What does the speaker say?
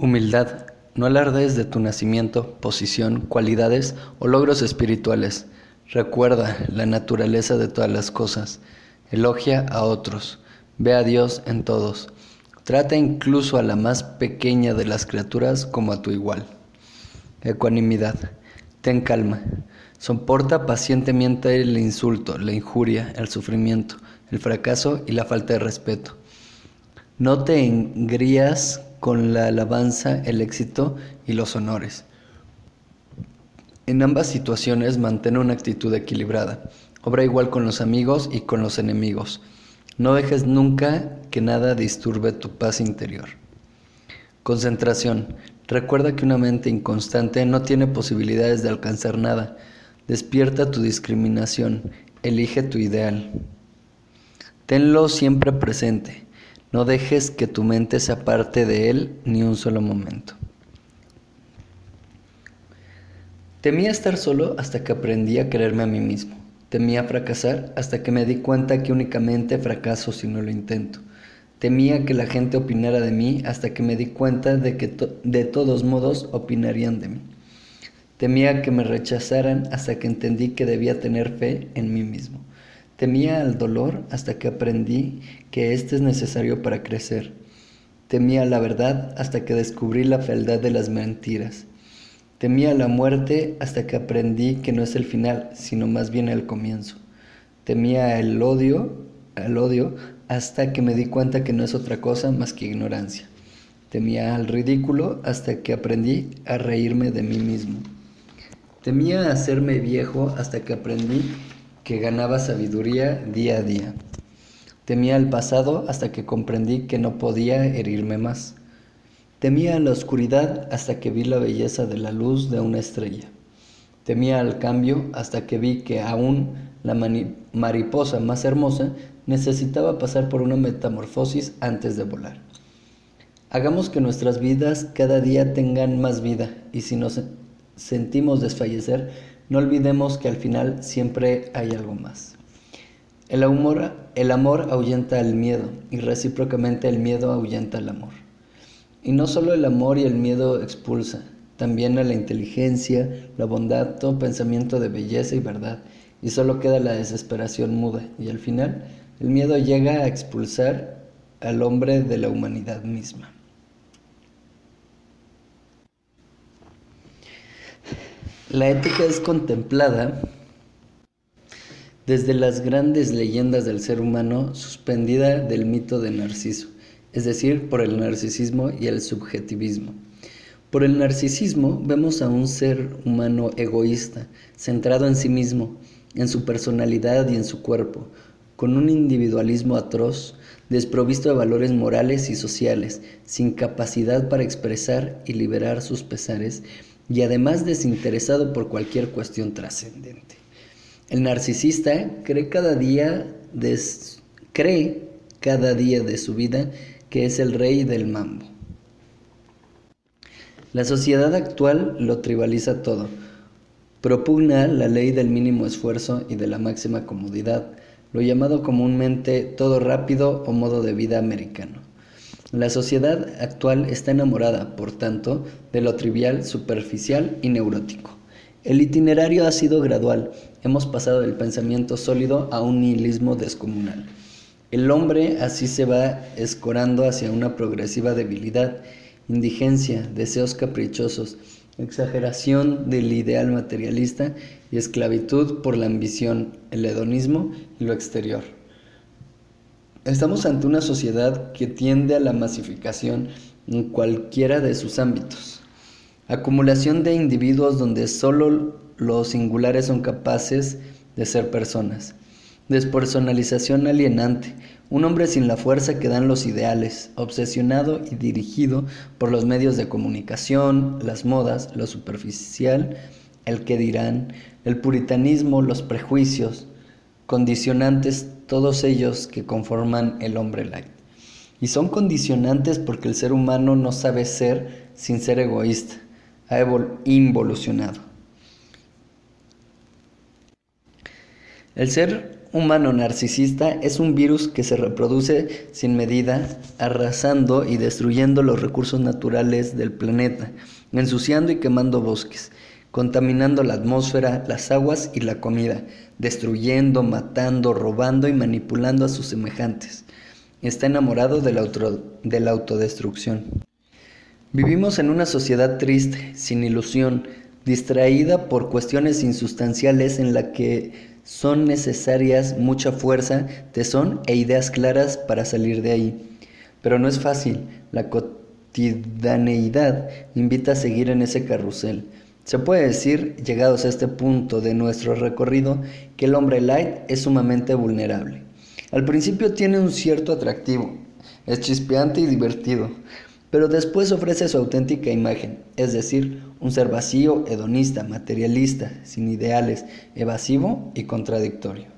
Humildad. No alardes de tu nacimiento, posición, cualidades o logros espirituales. Recuerda la naturaleza de todas las cosas. Elogia a otros. Ve a Dios en todos. Trata incluso a la más pequeña de las criaturas como a tu igual. Ecuanimidad. Ten calma. Soporta pacientemente el insulto, la injuria, el sufrimiento, el fracaso y la falta de respeto. No te engrías con la alabanza, el éxito y los honores. En ambas situaciones mantén una actitud equilibrada. Obra igual con los amigos y con los enemigos. No dejes nunca que nada disturbe tu paz interior. Concentración. Recuerda que una mente inconstante no tiene posibilidades de alcanzar nada. Despierta tu discriminación. Elige tu ideal. Tenlo siempre presente. No dejes que tu mente se aparte de él ni un solo momento. Temía estar solo hasta que aprendí a quererme a mí mismo. Temía fracasar hasta que me di cuenta que únicamente fracaso si no lo intento. Temía que la gente opinara de mí hasta que me di cuenta de que de todos modos opinarían de mí. Temía que me rechazaran hasta que entendí que debía tener fe en mí mismo. Temía al dolor hasta que aprendí que éste es necesario para crecer. Temía la verdad hasta que descubrí la fealdad de las mentiras. Temía la muerte hasta que aprendí que no es el final, sino más bien el comienzo. Temía el odio, el odio hasta que me di cuenta que no es otra cosa más que ignorancia. Temía al ridículo hasta que aprendí a reírme de mí mismo. Temía hacerme viejo hasta que aprendí que ganaba sabiduría día a día. Temía el pasado hasta que comprendí que no podía herirme más. Temía la oscuridad hasta que vi la belleza de la luz de una estrella. Temía el cambio hasta que vi que aún la mariposa más hermosa necesitaba pasar por una metamorfosis antes de volar. Hagamos que nuestras vidas cada día tengan más vida y si nos sentimos desfallecer, no olvidemos que al final siempre hay algo más. El amor, ahuyenta el miedo y recíprocamente el miedo ahuyenta el amor. Y no solo el amor y el miedo expulsa, también a la inteligencia, la bondad, todo pensamiento de belleza y verdad, y solo queda la desesperación muda, y al final el miedo llega a expulsar al hombre de la humanidad misma. La ética es contemplada desde las grandes leyendas del ser humano suspendida del mito de Narciso, es decir, por el narcisismo y el subjetivismo. Por el narcisismo vemos a un ser humano egoísta, centrado en sí mismo, en su personalidad y en su cuerpo, con un individualismo atroz, desprovisto de valores morales y sociales, sin capacidad para expresar y liberar sus pesares y además desinteresado por cualquier cuestión trascendente. El narcisista cree cada día de, cree cada día de su vida que es el rey del mambo. La sociedad actual lo tribaliza todo. Propugna la ley del mínimo esfuerzo y de la máxima comodidad, lo llamado comúnmente todo rápido o modo de vida americano. La sociedad actual está enamorada, por tanto, de lo trivial, superficial y neurótico. El itinerario ha sido gradual. Hemos pasado del pensamiento sólido a un nihilismo descomunal. El hombre así se va escorando hacia una progresiva debilidad, indigencia, deseos caprichosos, exageración del ideal materialista y esclavitud por la ambición, el hedonismo y lo exterior. Estamos ante una sociedad que tiende a la masificación en cualquiera de sus ámbitos. Acumulación de individuos donde solo los singulares son capaces de ser personas. Despersonalización alienante. Un hombre sin la fuerza que dan los ideales, obsesionado y dirigido por los medios de comunicación, las modas, lo superficial, el que dirán, el puritanismo, los prejuicios, condicionantes todos ellos que conforman el hombre light. Y son condicionantes porque el ser humano no sabe ser sin ser egoísta, ha involucionado. El ser humano narcisista es un virus que se reproduce sin medida, arrasando y destruyendo los recursos naturales del planeta, ensuciando y quemando bosques, contaminando la atmósfera, las aguas y la comida, destruyendo, matando, robando y manipulando a sus semejantes. Está enamorado de la, de la autodestrucción. Vivimos en una sociedad triste, sin ilusión, distraída por cuestiones insustanciales en la que son necesarias mucha fuerza, tesón e ideas claras para salir de ahí. Pero no es fácil, la cotidianeidad invita a seguir en ese carrusel. Se puede decir, llegados a este punto de nuestro recorrido, que el hombre light es sumamente vulnerable. Al principio tiene un cierto atractivo, es chispeante y divertido, pero después ofrece su auténtica imagen, es decir, un ser vacío, hedonista, materialista, sin ideales, evasivo y contradictorio.